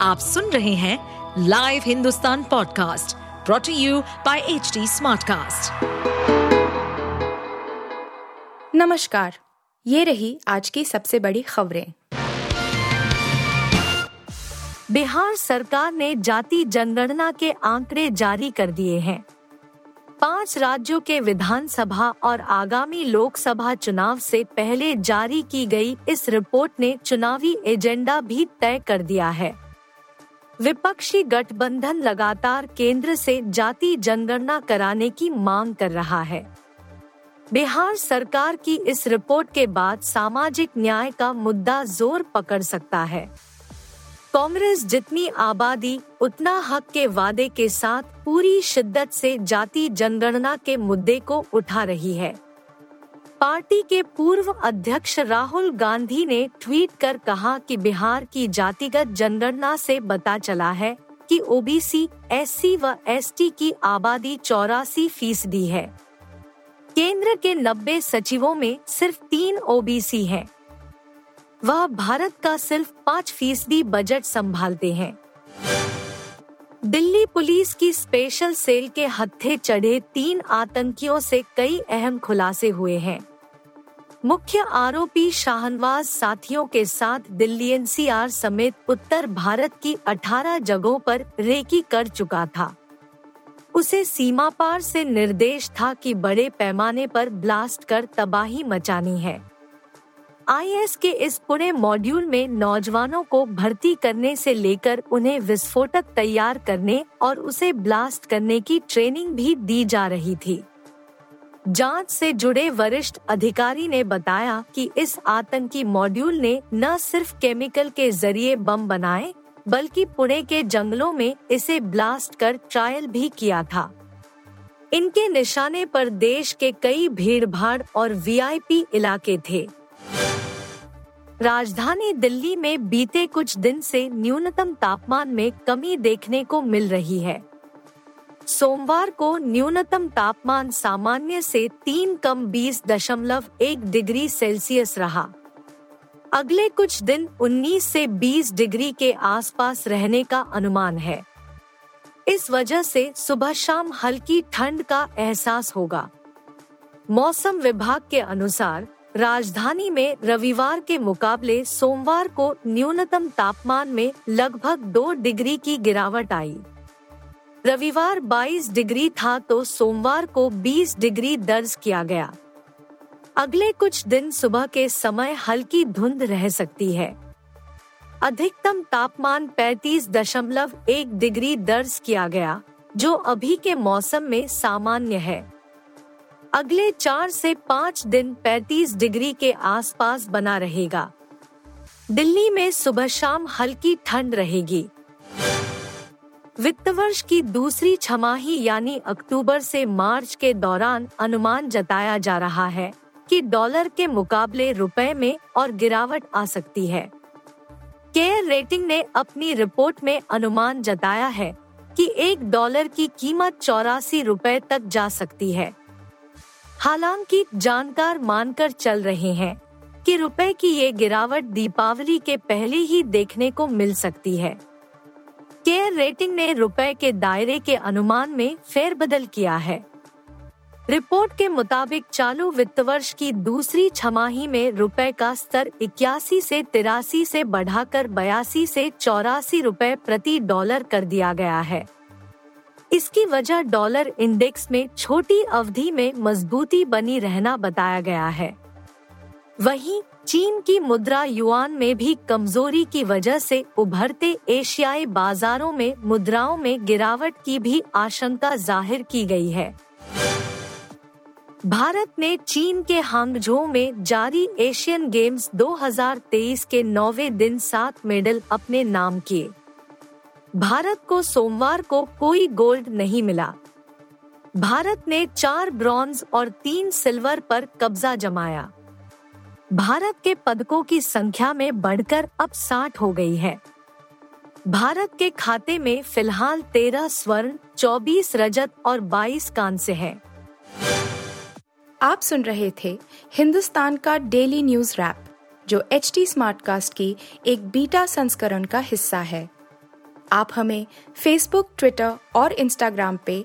आप सुन रहे हैं live Hindustan podcast brought to you by H Smartcast. नमस्कार, ये रही आज की सबसे बड़ी खबरें। बिहार सरकार ने जाति जनगणना के आंकड़े जारी कर दिए हैं। पाँच राज्यों के विधानसभा और आगामी लोकसभा चुनाव से पहले जारी की गई इस रिपोर्ट ने चुनावी एजेंडा भी तय कर दिया है। विपक्षी गठबंधन लगातार केंद्र से जाति जनगणना कराने की मांग कर रहा है। बिहार सरकार की इस रिपोर्ट के बाद सामाजिक न्याय का मुद्दा ज़ोर पकड़ सकता है। कांग्रेस जितनी आबादी, उतना हक के वादे के साथ पूरी शिद्दत से जाति जनगणना के मुद्दे को उठा रही है। पार्टी के पूर्व अध्यक्ष राहुल गांधी ने ट्वीट कर कहा कि बिहार की जातिगत जनगणना से पता चला है कि ओबीसी, एससी व एसटी की आबादी चौरासी फ़ीसदी है। केंद्र के 90 सचिवों में सिर्फ़ तीन ओबीसी हैं। वह भारत का सिर्फ़ पाँच फ़ीसदी बजट संभालते हैं। दिल्ली पुलिस की स्पेशल सेल के हत्थे चढ़े तीन आतंकियों से कई अहम खुलासे हुए हैं। मुख्य आरोपी शाहनवाज साथियों के साथ दिल्ली एनसीआर समेत उत्तर भारत की 18 जगहों पर रेकी कर चुका था। उसे सीमा पार से निर्देश था कि बड़े पैमाने पर ब्लास्ट कर तबाही मचानी है। आईएस के इस पूरे मॉड्यूल में नौजवानों को भर्ती करने से लेकर उन्हें विस्फोटक तैयार करने और उसे ब्लास्ट करने की ट्रेनिंग भी दी जा रही थी। जाँच से जुड़े वरिष्ठ अधिकारी ने बताया कि इस आतंकी मॉड्यूल ने न सिर्फ़ केमिकल के ज़रिए बम बनाए, बल्कि पुणे के जंगलों में इसे ब्लास्ट कर ट्रायल भी किया था। इनके निशाने पर देश के कई भीड़ भाड़ और वीआईपी इलाके थे। राजधानी दिल्ली में बीते कुछ दिन से न्यूनतम तापमान में कमी देखने को मिल रही है। सोमवार को न्यूनतम तापमान सामान्य से तीन कम बीस दशमलव एक डिग्री सेल्सियस रहा। अगले कुछ दिन 19 से 20 डिग्री के आसपास रहने का अनुमान है। इस वजह से सुबह शाम हल्की ठंड का एहसास होगा। मौसम विभाग के अनुसार, राजधानी में रविवार के मुकाबले सोमवार को न्यूनतम तापमान में लगभग दो डिग्री की गिरावट आई। रविवार 22 डिग्री था तो सोमवार को 20 डिग्री दर्ज किया गया। अगले कुछ दिन सुबह के समय हल्की धुंध रह सकती है। अधिकतम तापमान पैतीस दशमलव एक डिग्री दर्ज किया गया, जो अभी के मौसम में सामान्य है। अगले चार से पाँच दिन 35 डिग्री के आसपास बना रहेगा। दिल्ली में सुबह शाम हल्की ठंड रहेगी। वित्त वर्ष की दूसरी छमाही यानी अक्टूबर से मार्च के दौरान अनुमान जताया जा रहा है कि डॉलर के मुकाबले रुपए में और गिरावट आ सकती है। केयर रेटिंग ने अपनी रिपोर्ट में अनुमान जताया है कि एक डॉलर की कीमत चौरासी रुपए तक जा सकती है। हालाँकि जानकार मानकर चल रहे हैं कि रुपए की ये गिरावट दीपावली के पहले ही देखने को मिल सकती है। केयर रेटिंग ने रुपए के दायरे के अनुमान में फेरबदल किया है। रिपोर्ट के मुताबिक चालू वित्त वर्ष की दूसरी छमाही में रुपए का स्तर इक्यासी से तिरासी से बढ़ाकर बयासी से चौरासी रुपए प्रति डॉलर कर दिया गया है। इसकी वजह डॉलर इंडेक्स में छोटी अवधि में मजबूती बनी रहना बताया गया है। वहीं चीन की मुद्रा युआन में भी कमज़ोरी की वजह से उभरते एशियाई बाजारों में मुद्राओं में गिरावट की भी आशंका ज़ाहिर की गई है। भारत ने चीन के हांगझो में जारी एशियन गेम्स 2023 के नौवे दिन सात मेडल अपने नाम किए। भारत को सोमवार को कोई गोल्ड नहीं मिला। भारत ने चार ब्रॉन्ज और तीन सिल्वर पर कब्जा जमाया। भारत के पदकों की संख्या में बढ़कर अब साठ हो गई है भारत के खाते में फ़िलहाल तेरह स्वर्ण, चौबीस रजत और बाईस कांस्य हैं। आप सुन रहे थे हिंदुस्तान का डेली न्यूज़ रैप, जो एच टी स्मार्ट कास्ट की एक बीटा संस्करण का हिस्सा है आप हमें फेसबुक ट्विटर और इंस्टाग्राम पे